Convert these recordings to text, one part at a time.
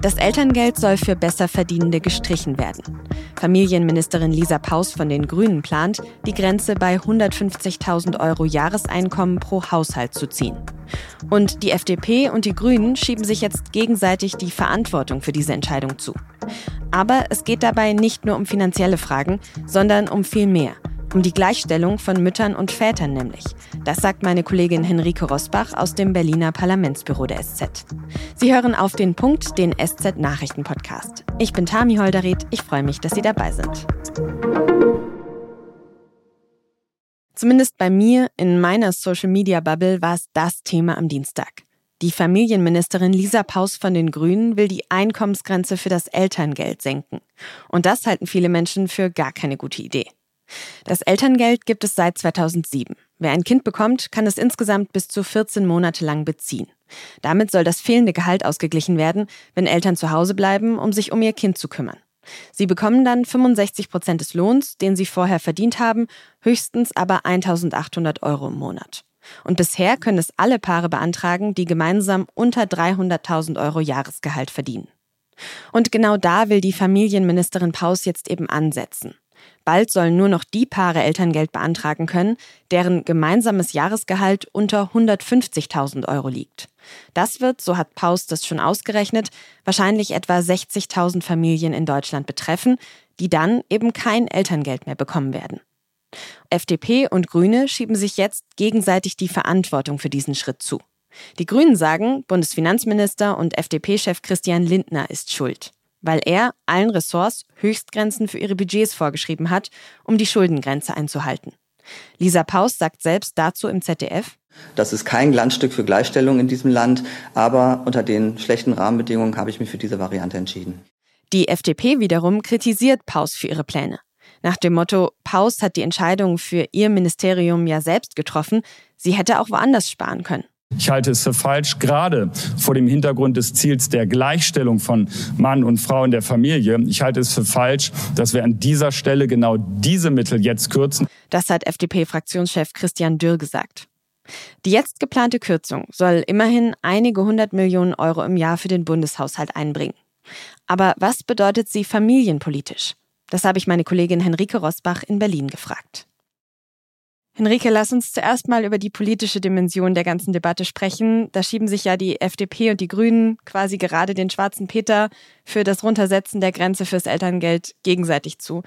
Das Elterngeld soll für Besserverdienende gestrichen werden. Familienministerin Lisa Paus von den Grünen plant, die Grenze bei 150.000 Euro Jahreseinkommen pro Haushalt zu ziehen. Und die FDP und die Grünen schieben sich jetzt gegenseitig die Verantwortung für diese Entscheidung zu. Aber es geht dabei nicht nur um finanzielle Fragen, sondern um viel mehr. Um die Gleichstellung von Müttern und Vätern nämlich. Das sagt meine Kollegin Henrike Rosbach aus dem Berliner Parlamentsbüro der SZ. Sie hören auf den Punkt, den SZ Nachrichten Podcast. Ich bin Tami Holderried. Ich freue mich, dass Sie dabei sind. Zumindest bei mir in meiner Social Media Bubble war es das Thema am Dienstag. Die Familienministerin Lisa Paus von den Grünen will die Einkommensgrenze für das Elterngeld senken. Und das halten viele Menschen für gar keine gute Idee. Das Elterngeld gibt es seit 2007. Wer ein Kind bekommt, kann es insgesamt bis zu 14 Monate lang beziehen. Damit soll das fehlende Gehalt ausgeglichen werden, wenn Eltern zu Hause bleiben, um sich um ihr Kind zu kümmern. Sie bekommen dann 65 Prozent des Lohns, den sie vorher verdient haben, höchstens aber 1800 Euro im Monat. Und bisher können es alle Paare beantragen, die gemeinsam unter 300.000 Euro Jahresgehalt verdienen. Und genau da will die Familienministerin Paus jetzt eben ansetzen. Bald sollen nur noch die Paare Elterngeld beantragen können, deren gemeinsames Jahresgehalt unter 150.000 Euro liegt. Das wird, so hat Paus das schon ausgerechnet, wahrscheinlich etwa 60.000 Familien in Deutschland betreffen, die dann eben kein Elterngeld mehr bekommen werden. FDP und Grüne schieben sich jetzt gegenseitig die Verantwortung für diesen Schritt zu. Die Grünen sagen, Bundesfinanzminister und FDP-Chef Christian Lindner ist schuld weil er allen Ressorts Höchstgrenzen für ihre Budgets vorgeschrieben hat, um die Schuldengrenze einzuhalten. Lisa Paus sagt selbst dazu im ZDF, das ist kein Glanzstück für Gleichstellung in diesem Land, aber unter den schlechten Rahmenbedingungen habe ich mich für diese Variante entschieden. Die FDP wiederum kritisiert Paus für ihre Pläne. Nach dem Motto, Paus hat die Entscheidung für ihr Ministerium ja selbst getroffen, sie hätte auch woanders sparen können. Ich halte es für falsch, gerade vor dem Hintergrund des Ziels der Gleichstellung von Mann und Frau in der Familie. Ich halte es für falsch, dass wir an dieser Stelle genau diese Mittel jetzt kürzen. Das hat FDP-Fraktionschef Christian Dürr gesagt. Die jetzt geplante Kürzung soll immerhin einige hundert Millionen Euro im Jahr für den Bundeshaushalt einbringen. Aber was bedeutet sie familienpolitisch? Das habe ich meine Kollegin Henrike Rosbach in Berlin gefragt. Henrike, lass uns zuerst mal über die politische Dimension der ganzen Debatte sprechen. Da schieben sich ja die FDP und die Grünen quasi gerade den schwarzen Peter für das Runtersetzen der Grenze fürs Elterngeld gegenseitig zu.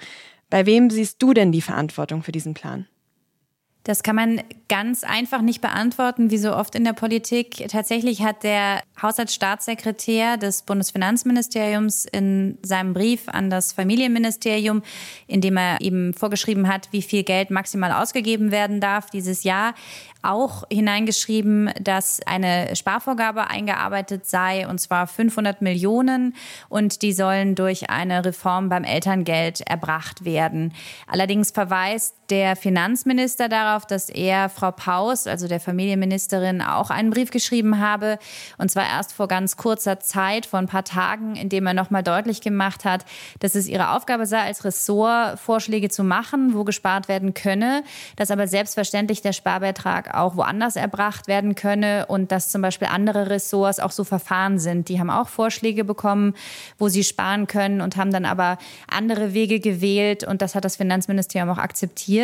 Bei wem siehst du denn die Verantwortung für diesen Plan? Das kann man ganz einfach nicht beantworten, wie so oft in der Politik. Tatsächlich hat der Haushaltsstaatssekretär des Bundesfinanzministeriums in seinem Brief an das Familienministerium, in dem er eben vorgeschrieben hat, wie viel Geld maximal ausgegeben werden darf dieses Jahr, auch hineingeschrieben, dass eine Sparvorgabe eingearbeitet sei, und zwar 500 Millionen, und die sollen durch eine Reform beim Elterngeld erbracht werden. Allerdings verweist der Finanzminister darauf, dass er Frau Paus, also der Familienministerin, auch einen Brief geschrieben habe, und zwar erst vor ganz kurzer Zeit, vor ein paar Tagen, in dem er nochmal deutlich gemacht hat, dass es ihre Aufgabe sei, als Ressort Vorschläge zu machen, wo gespart werden könne, dass aber selbstverständlich der Sparbeitrag auch woanders erbracht werden könne und dass zum Beispiel andere Ressorts auch so verfahren sind. Die haben auch Vorschläge bekommen, wo sie sparen können und haben dann aber andere Wege gewählt und das hat das Finanzministerium auch akzeptiert.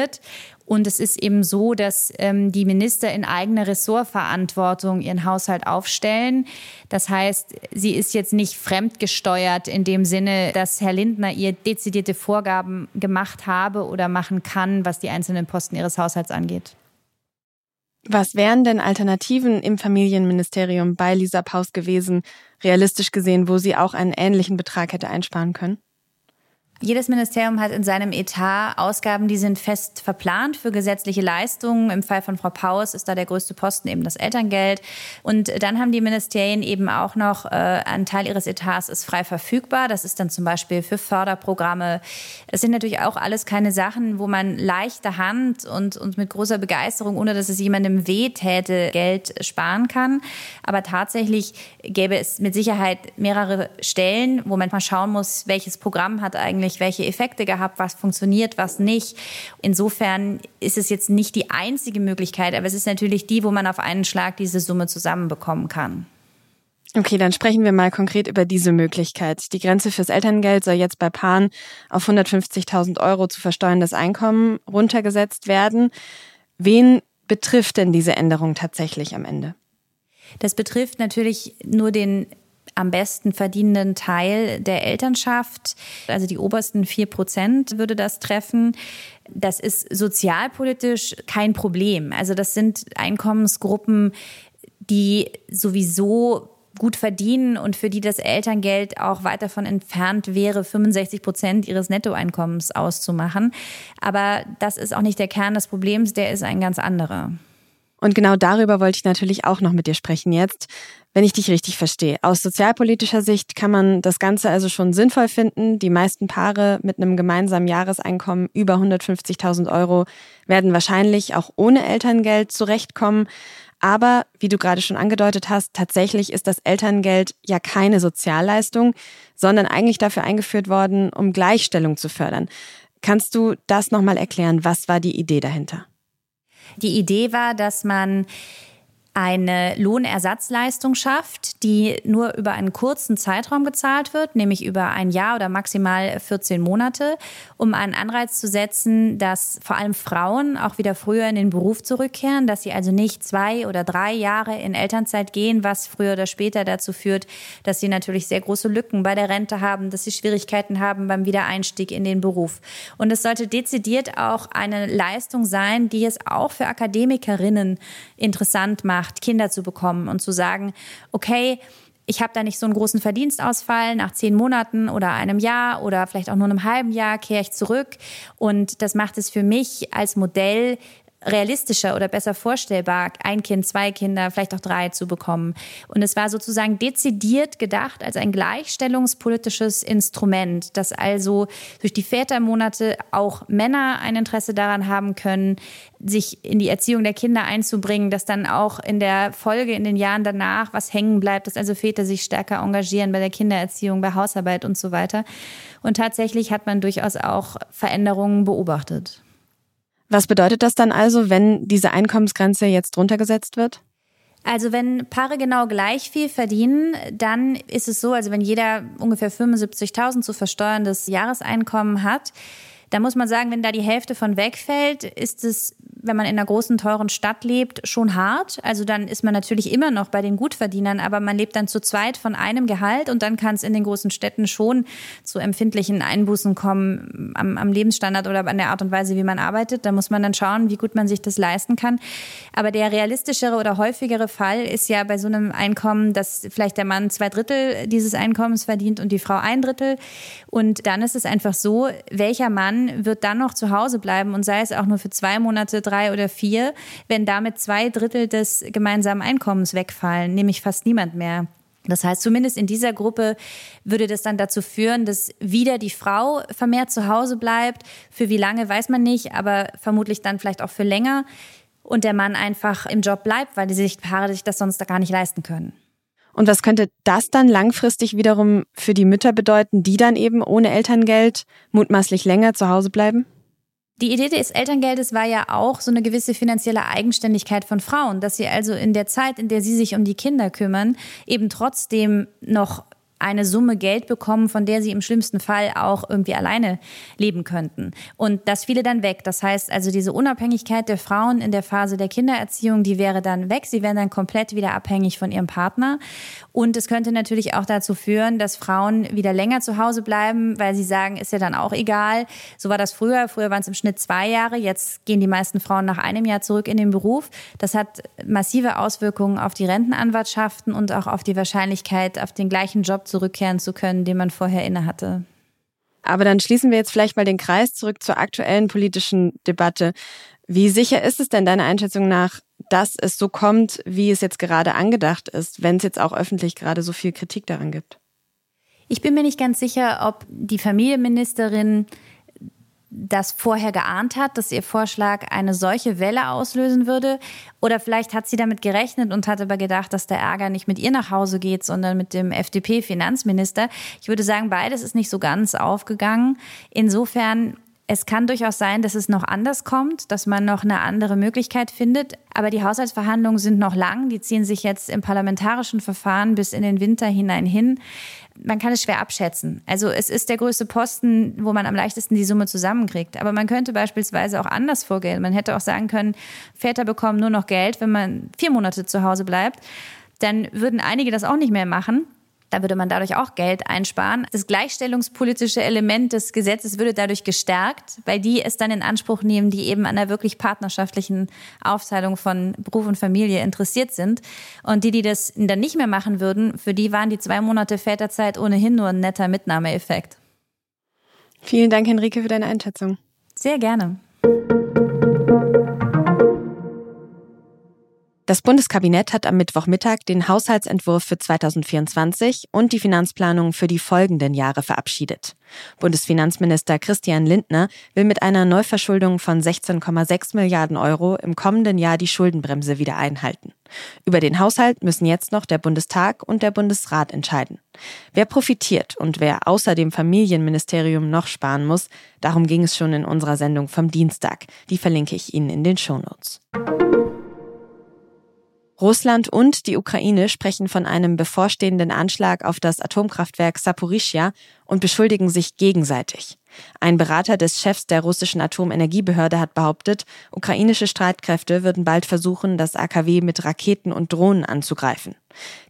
Und es ist eben so, dass ähm, die Minister in eigener Ressortverantwortung ihren Haushalt aufstellen. Das heißt, sie ist jetzt nicht fremdgesteuert in dem Sinne, dass Herr Lindner ihr dezidierte Vorgaben gemacht habe oder machen kann, was die einzelnen Posten ihres Haushalts angeht. Was wären denn Alternativen im Familienministerium bei Lisa Paus gewesen, realistisch gesehen, wo sie auch einen ähnlichen Betrag hätte einsparen können? Jedes Ministerium hat in seinem Etat Ausgaben, die sind fest verplant für gesetzliche Leistungen. Im Fall von Frau Paus ist da der größte Posten eben das Elterngeld. Und dann haben die Ministerien eben auch noch, äh, ein Teil ihres Etats ist frei verfügbar. Das ist dann zum Beispiel für Förderprogramme. Es sind natürlich auch alles keine Sachen, wo man leichter Hand und, und mit großer Begeisterung, ohne dass es jemandem weh täte, Geld sparen kann. Aber tatsächlich gäbe es mit Sicherheit mehrere Stellen, wo man mal schauen muss, welches Programm hat eigentlich eigentlich welche Effekte gehabt, was funktioniert, was nicht. Insofern ist es jetzt nicht die einzige Möglichkeit, aber es ist natürlich die, wo man auf einen Schlag diese Summe zusammenbekommen kann. Okay, dann sprechen wir mal konkret über diese Möglichkeit. Die Grenze fürs Elterngeld soll jetzt bei Paaren auf 150.000 Euro zu versteuerndes Einkommen runtergesetzt werden. Wen betrifft denn diese Änderung tatsächlich am Ende? Das betrifft natürlich nur den am besten verdienenden Teil der Elternschaft. Also die obersten vier Prozent würde das treffen. Das ist sozialpolitisch kein Problem. Also das sind Einkommensgruppen, die sowieso gut verdienen und für die das Elterngeld auch weit davon entfernt wäre, 65 Prozent ihres Nettoeinkommens auszumachen. Aber das ist auch nicht der Kern des Problems, der ist ein ganz anderer. Und genau darüber wollte ich natürlich auch noch mit dir sprechen jetzt, wenn ich dich richtig verstehe. Aus sozialpolitischer Sicht kann man das Ganze also schon sinnvoll finden. Die meisten Paare mit einem gemeinsamen Jahreseinkommen über 150.000 Euro werden wahrscheinlich auch ohne Elterngeld zurechtkommen. Aber wie du gerade schon angedeutet hast, tatsächlich ist das Elterngeld ja keine Sozialleistung, sondern eigentlich dafür eingeführt worden, um Gleichstellung zu fördern. Kannst du das nochmal erklären? Was war die Idee dahinter? Die Idee war, dass man eine Lohnersatzleistung schafft, die nur über einen kurzen Zeitraum gezahlt wird, nämlich über ein Jahr oder maximal 14 Monate, um einen Anreiz zu setzen, dass vor allem Frauen auch wieder früher in den Beruf zurückkehren, dass sie also nicht zwei oder drei Jahre in Elternzeit gehen, was früher oder später dazu führt, dass sie natürlich sehr große Lücken bei der Rente haben, dass sie Schwierigkeiten haben beim Wiedereinstieg in den Beruf. Und es sollte dezidiert auch eine Leistung sein, die es auch für Akademikerinnen interessant macht, macht, Kinder zu bekommen und zu sagen, okay, ich habe da nicht so einen großen Verdienstausfall nach zehn Monaten oder einem Jahr oder vielleicht auch nur einem halben Jahr kehre ich zurück. Und das macht es für mich als Modell realistischer oder besser vorstellbar, ein Kind, zwei Kinder, vielleicht auch drei zu bekommen. Und es war sozusagen dezidiert gedacht als ein gleichstellungspolitisches Instrument, dass also durch die Vätermonate auch Männer ein Interesse daran haben können, sich in die Erziehung der Kinder einzubringen, dass dann auch in der Folge, in den Jahren danach was hängen bleibt, dass also Väter sich stärker engagieren bei der Kindererziehung, bei Hausarbeit und so weiter. Und tatsächlich hat man durchaus auch Veränderungen beobachtet. Was bedeutet das dann also, wenn diese Einkommensgrenze jetzt runtergesetzt wird? Also wenn Paare genau gleich viel verdienen, dann ist es so, also wenn jeder ungefähr 75.000 zu versteuerndes Jahreseinkommen hat, dann muss man sagen, wenn da die Hälfte von wegfällt, ist es wenn man in einer großen, teuren Stadt lebt, schon hart. Also dann ist man natürlich immer noch bei den Gutverdienern, aber man lebt dann zu zweit von einem Gehalt und dann kann es in den großen Städten schon zu empfindlichen Einbußen kommen am, am Lebensstandard oder an der Art und Weise, wie man arbeitet. Da muss man dann schauen, wie gut man sich das leisten kann. Aber der realistischere oder häufigere Fall ist ja bei so einem Einkommen, dass vielleicht der Mann zwei Drittel dieses Einkommens verdient und die Frau ein Drittel. Und dann ist es einfach so, welcher Mann wird dann noch zu Hause bleiben und sei es auch nur für zwei Monate, drei drei oder vier, wenn damit zwei Drittel des gemeinsamen Einkommens wegfallen, nämlich fast niemand mehr. Das heißt, zumindest in dieser Gruppe würde das dann dazu führen, dass wieder die Frau vermehrt zu Hause bleibt. Für wie lange weiß man nicht, aber vermutlich dann vielleicht auch für länger. Und der Mann einfach im Job bleibt, weil die Paare sich das sonst gar nicht leisten können. Und was könnte das dann langfristig wiederum für die Mütter bedeuten, die dann eben ohne Elterngeld mutmaßlich länger zu Hause bleiben? Die Idee des Elterngeldes war ja auch so eine gewisse finanzielle Eigenständigkeit von Frauen, dass sie also in der Zeit, in der sie sich um die Kinder kümmern, eben trotzdem noch eine Summe Geld bekommen, von der sie im schlimmsten Fall auch irgendwie alleine leben könnten. Und das fiele dann weg. Das heißt also, diese Unabhängigkeit der Frauen in der Phase der Kindererziehung, die wäre dann weg. Sie wären dann komplett wieder abhängig von ihrem Partner. Und es könnte natürlich auch dazu führen, dass Frauen wieder länger zu Hause bleiben, weil sie sagen, ist ja dann auch egal. So war das früher. Früher waren es im Schnitt zwei Jahre. Jetzt gehen die meisten Frauen nach einem Jahr zurück in den Beruf. Das hat massive Auswirkungen auf die Rentenanwartschaften und auch auf die Wahrscheinlichkeit, auf den gleichen Job zurückkehren zu können, den man vorher innehatte. Aber dann schließen wir jetzt vielleicht mal den Kreis zurück zur aktuellen politischen Debatte. Wie sicher ist es denn deiner Einschätzung nach, dass es so kommt, wie es jetzt gerade angedacht ist, wenn es jetzt auch öffentlich gerade so viel Kritik daran gibt? Ich bin mir nicht ganz sicher, ob die Familienministerin das vorher geahnt hat, dass ihr Vorschlag eine solche Welle auslösen würde. Oder vielleicht hat sie damit gerechnet und hat aber gedacht, dass der Ärger nicht mit ihr nach Hause geht, sondern mit dem FDP-Finanzminister. Ich würde sagen, beides ist nicht so ganz aufgegangen. Insofern Es kann durchaus sein, dass es noch anders kommt, dass man noch eine andere Möglichkeit findet. Aber die Haushaltsverhandlungen sind noch lang. Die ziehen sich jetzt im parlamentarischen Verfahren bis in den Winter hinein hin. Man kann es schwer abschätzen. Also es ist der größte Posten, wo man am leichtesten die Summe zusammenkriegt. Aber man könnte beispielsweise auch anders vorgehen. Man hätte auch sagen können, Väter bekommen nur noch Geld, wenn man vier Monate zu Hause bleibt. Dann würden einige das auch nicht mehr machen. Da würde man dadurch auch Geld einsparen. Das gleichstellungspolitische Element des Gesetzes würde dadurch gestärkt, weil die es dann in Anspruch nehmen, die eben an einer wirklich partnerschaftlichen Aufteilung von Beruf und Familie interessiert sind. Und die, die das dann nicht mehr machen würden, für die waren die zwei Monate Väterzeit ohnehin nur ein netter Mitnahmeeffekt. Vielen Dank, Henrike, für deine Einschätzung. Sehr gerne. Das Bundeskabinett hat am Mittwochmittag den Haushaltsentwurf für 2024 und die Finanzplanung für die folgenden Jahre verabschiedet. Bundesfinanzminister Christian Lindner will mit einer Neuverschuldung von 16,6 Milliarden Euro im kommenden Jahr die Schuldenbremse wieder einhalten. Über den Haushalt müssen jetzt noch der Bundestag und der Bundesrat entscheiden. Wer profitiert und wer außer dem Familienministerium noch sparen muss, darum ging es schon in unserer Sendung vom Dienstag. Die verlinke ich Ihnen in den Shownotes. Russland und die Ukraine sprechen von einem bevorstehenden Anschlag auf das Atomkraftwerk Saporischia und beschuldigen sich gegenseitig. Ein Berater des Chefs der russischen Atomenergiebehörde hat behauptet, ukrainische Streitkräfte würden bald versuchen, das AKW mit Raketen und Drohnen anzugreifen.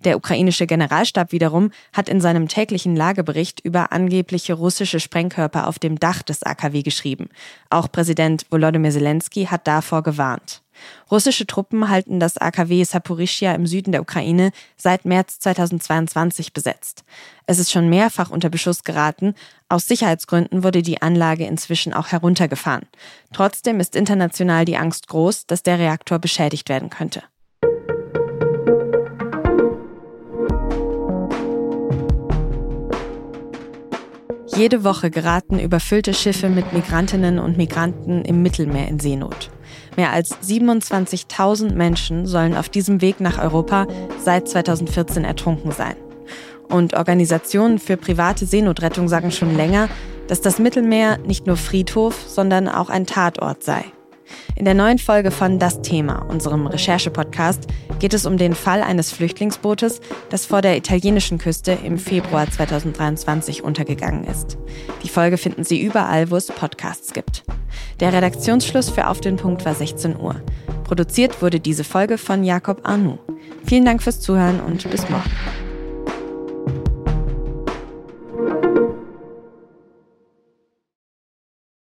Der ukrainische Generalstab wiederum hat in seinem täglichen Lagebericht über angebliche russische Sprengkörper auf dem Dach des AKW geschrieben. Auch Präsident Volodymyr Zelensky hat davor gewarnt. Russische Truppen halten das AKW Saporischia im Süden der Ukraine seit März 2022 besetzt. Es ist schon mehrfach unter Beschuss geraten. Aus Sicherheitsgründen wurde die Anlage inzwischen auch heruntergefahren. Trotzdem ist international die Angst groß, dass der Reaktor beschädigt werden könnte. Jede Woche geraten überfüllte Schiffe mit Migrantinnen und Migranten im Mittelmeer in Seenot. Mehr als 27.000 Menschen sollen auf diesem Weg nach Europa seit 2014 ertrunken sein. Und Organisationen für private Seenotrettung sagen schon länger, dass das Mittelmeer nicht nur Friedhof, sondern auch ein Tatort sei. In der neuen Folge von Das Thema, unserem Recherche-Podcast, geht es um den Fall eines Flüchtlingsbootes, das vor der italienischen Küste im Februar 2023 untergegangen ist. Die Folge finden Sie überall, wo es Podcasts gibt. Der Redaktionsschluss für Auf den Punkt war 16 Uhr. Produziert wurde diese Folge von Jakob Arnoux. Vielen Dank fürs Zuhören und bis morgen.